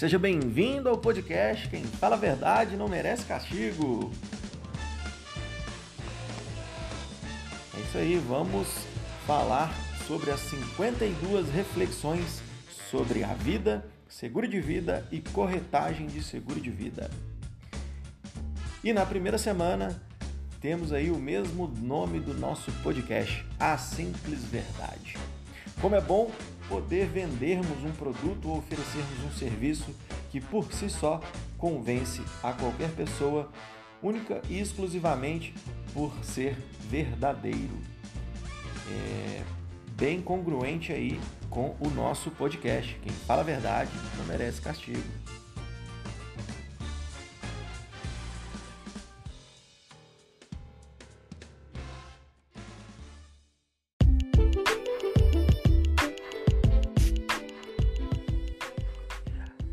Seja bem-vindo ao podcast Quem Fala a Verdade Não Merece Castigo. É isso aí, vamos falar sobre as 52 reflexões sobre a vida, seguro de vida e corretagem de seguro de vida. E na primeira semana temos aí o mesmo nome do nosso podcast, A Simples Verdade. Como é bom poder vendermos um produto ou oferecermos um serviço que por si só convence a qualquer pessoa, única e exclusivamente por ser verdadeiro. É bem congruente aí com o nosso podcast. Quem fala a verdade não merece castigo.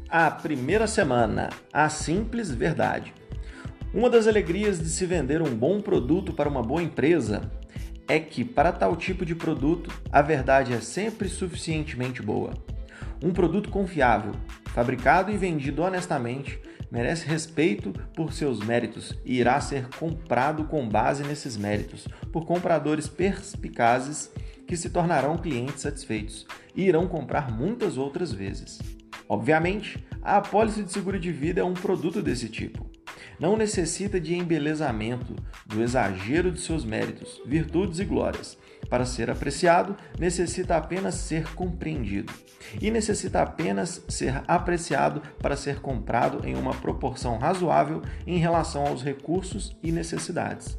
A primeira semana, a simples verdade. Uma das alegrias de se vender um bom produto para uma boa empresa é que, para tal tipo de produto, a verdade é sempre suficientemente boa. Um produto confiável, fabricado e vendido honestamente, merece respeito por seus méritos e irá ser comprado com base nesses méritos por compradores perspicazes que se tornarão clientes satisfeitos e irão comprar muitas outras vezes. Obviamente, a apólice de seguro de vida é um produto desse tipo. Não necessita de embelezamento, do exagero de seus méritos, virtudes e glórias. Para ser apreciado, necessita apenas ser compreendido. E necessita apenas ser apreciado para ser comprado em uma proporção razoável em relação aos recursos e necessidades.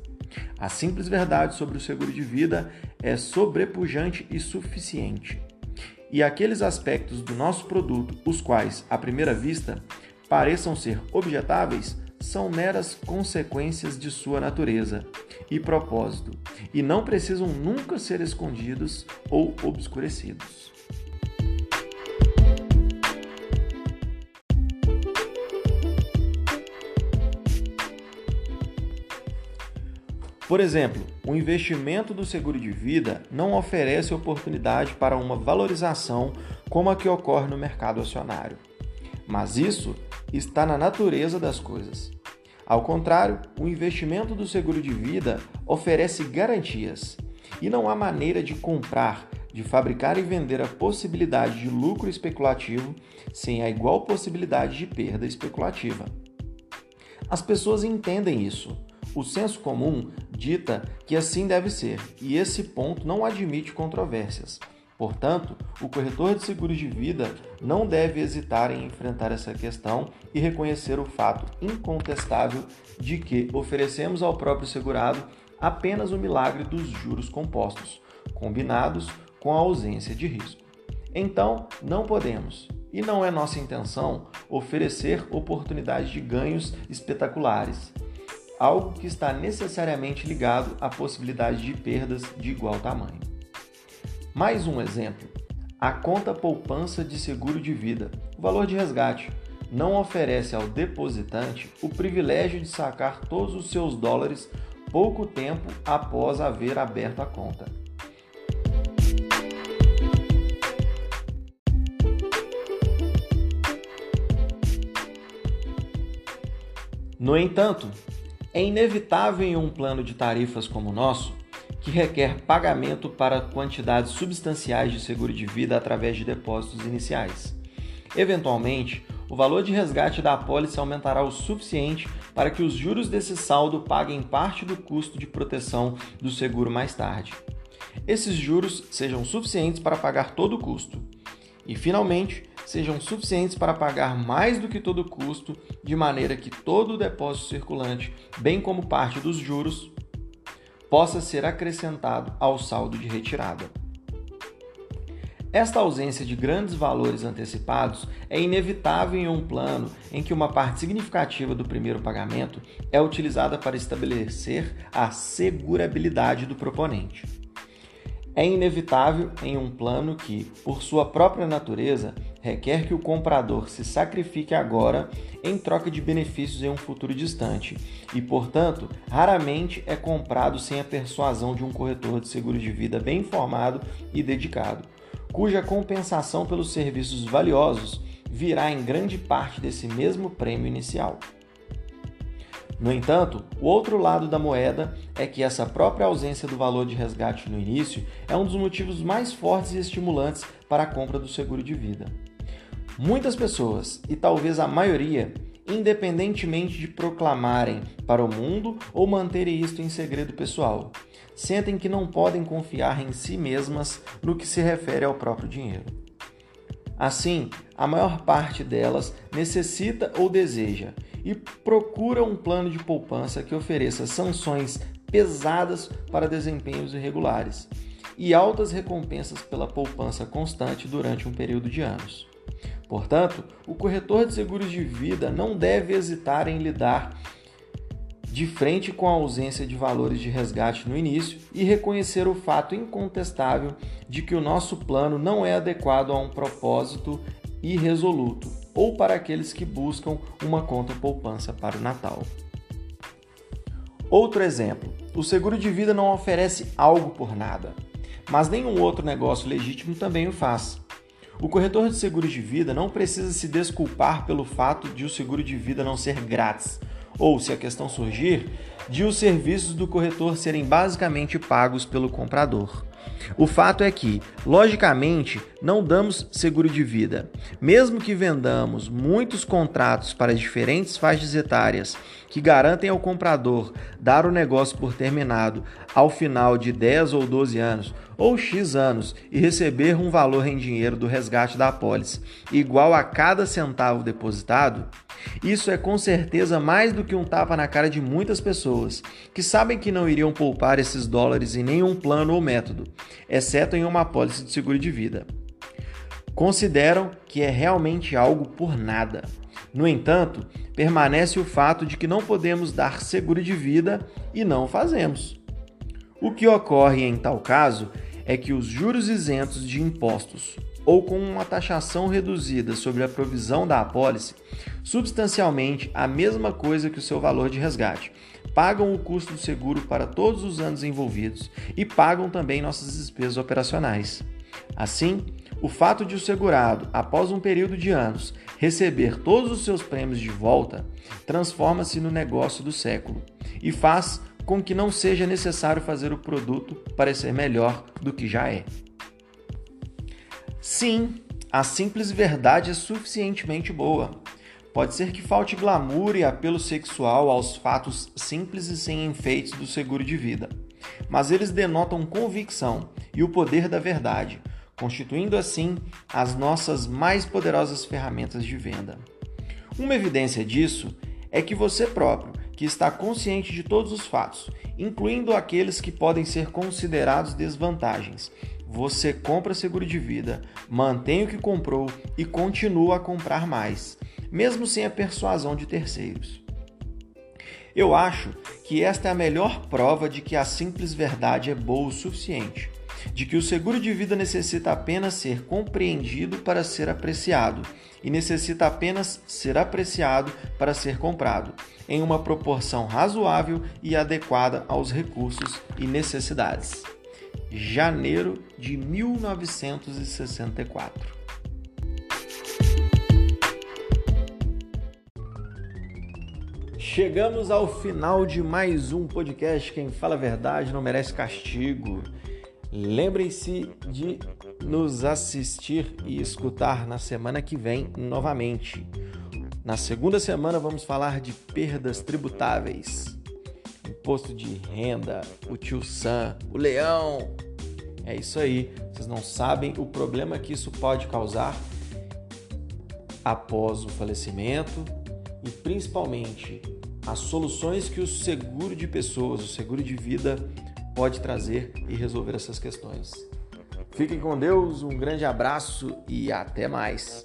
A simples verdade sobre o seguro de vida é sobrepujante e suficiente e aqueles aspectos do nosso produto, os quais, à primeira vista, pareçam ser objetáveis, são meras consequências de sua natureza e propósito, e não precisam nunca ser escondidos ou obscurecidos. Por exemplo, o investimento do seguro de vida não oferece oportunidade para uma valorização como a que ocorre no mercado acionário. Mas isso está na natureza das coisas. Ao contrário, o investimento do seguro de vida oferece garantias e não há maneira de comprar, de fabricar e vender a possibilidade de lucro especulativo sem a igual possibilidade de perda especulativa. As pessoas entendem isso o senso comum dita que assim deve ser, e esse ponto não admite controvérsias. Portanto, o corretor de seguros de vida não deve hesitar em enfrentar essa questão e reconhecer o fato incontestável de que oferecemos ao próprio segurado apenas o milagre dos juros compostos, combinados com a ausência de risco. Então, não podemos, e não é nossa intenção, oferecer oportunidades de ganhos espetaculares algo que está necessariamente ligado à possibilidade de perdas de igual tamanho. Mais um exemplo: a conta poupança de seguro de vida, o valor de resgate, não oferece ao depositante o privilégio de sacar todos os seus dólares pouco tempo após haver aberto a conta. No entanto, é inevitável em um plano de tarifas como o nosso, que requer pagamento para quantidades substanciais de seguro de vida através de depósitos iniciais. Eventualmente, o valor de resgate da apólice aumentará o suficiente para que os juros desse saldo paguem parte do custo de proteção do seguro mais tarde. Esses juros sejam suficientes para pagar todo o custo. E, finalmente, sejam suficientes para pagar mais do que todo o custo, de maneira que todo o depósito circulante, bem como parte dos juros, possa ser acrescentado ao saldo de retirada. Esta ausência de grandes valores antecipados é inevitável em um plano em que uma parte significativa do primeiro pagamento é utilizada para estabelecer a segurabilidade do proponente. É inevitável em um plano que, por sua própria natureza, requer que o comprador se sacrifique agora em troca de benefícios em um futuro distante e, portanto, raramente é comprado sem a persuasão de um corretor de seguro de vida bem informado e dedicado, cuja compensação pelos serviços valiosos virá em grande parte desse mesmo prêmio inicial. No entanto, o outro lado da moeda é que essa própria ausência do valor de resgate no início é um dos motivos mais fortes e estimulantes para a compra do seguro de vida. Muitas pessoas, e talvez a maioria, independentemente de proclamarem para o mundo ou manterem isto em segredo pessoal, sentem que não podem confiar em si mesmas no que se refere ao próprio dinheiro. Assim, a maior parte delas necessita ou deseja e procura um plano de poupança que ofereça sanções pesadas para desempenhos irregulares e altas recompensas pela poupança constante durante um período de anos. Portanto, o corretor de seguros de vida não deve hesitar em lidar de frente com a ausência de valores de resgate no início e reconhecer o fato incontestável de que o nosso plano não é adequado a um propósito irresoluto ou para aqueles que buscam uma conta poupança para o Natal. Outro exemplo: o seguro de vida não oferece algo por nada, mas nenhum outro negócio legítimo também o faz. O corretor de seguros de vida não precisa se desculpar pelo fato de o seguro de vida não ser grátis, ou, se a questão surgir, de os serviços do corretor serem basicamente pagos pelo comprador. O fato é que, logicamente, não damos seguro de vida. Mesmo que vendamos muitos contratos para diferentes faixas etárias que garantem ao comprador dar o negócio por terminado ao final de 10 ou 12 anos ou X anos e receber um valor em dinheiro do resgate da apólice igual a cada centavo depositado, isso é com certeza mais do que um tapa na cara de muitas pessoas que sabem que não iriam poupar esses dólares em nenhum plano ou método, exceto em uma apólice de seguro de vida. Consideram que é realmente algo por nada. No entanto, permanece o fato de que não podemos dar seguro de vida e não fazemos. O que ocorre em tal caso é que os juros isentos de impostos ou com uma taxação reduzida sobre a provisão da apólice, substancialmente a mesma coisa que o seu valor de resgate, pagam o custo do seguro para todos os anos envolvidos e pagam também nossas despesas operacionais. Assim, o fato de o segurado, após um período de anos, receber todos os seus prêmios de volta, transforma-se no negócio do século e faz com que não seja necessário fazer o produto parecer melhor do que já é. Sim, a simples verdade é suficientemente boa. Pode ser que falte glamour e apelo sexual aos fatos simples e sem enfeites do seguro de vida, mas eles denotam convicção e o poder da verdade, constituindo assim as nossas mais poderosas ferramentas de venda. Uma evidência disso é que você próprio, que está consciente de todos os fatos, incluindo aqueles que podem ser considerados desvantagens, você compra seguro de vida, mantém o que comprou e continua a comprar mais, mesmo sem a persuasão de terceiros. Eu acho que esta é a melhor prova de que a simples verdade é boa o suficiente, de que o seguro de vida necessita apenas ser compreendido para ser apreciado e necessita apenas ser apreciado para ser comprado, em uma proporção razoável e adequada aos recursos e necessidades. Janeiro de 1964. Chegamos ao final de mais um podcast. Quem fala a verdade não merece castigo. Lembrem-se de nos assistir e escutar na semana que vem novamente. Na segunda semana vamos falar de perdas tributáveis, imposto de renda, o tio Sam, o leão. É isso aí. Vocês não sabem o problema que isso pode causar após o falecimento e principalmente as soluções que o seguro de pessoas, o seguro de vida pode trazer e resolver essas questões. Fiquem com Deus, um grande abraço e até mais.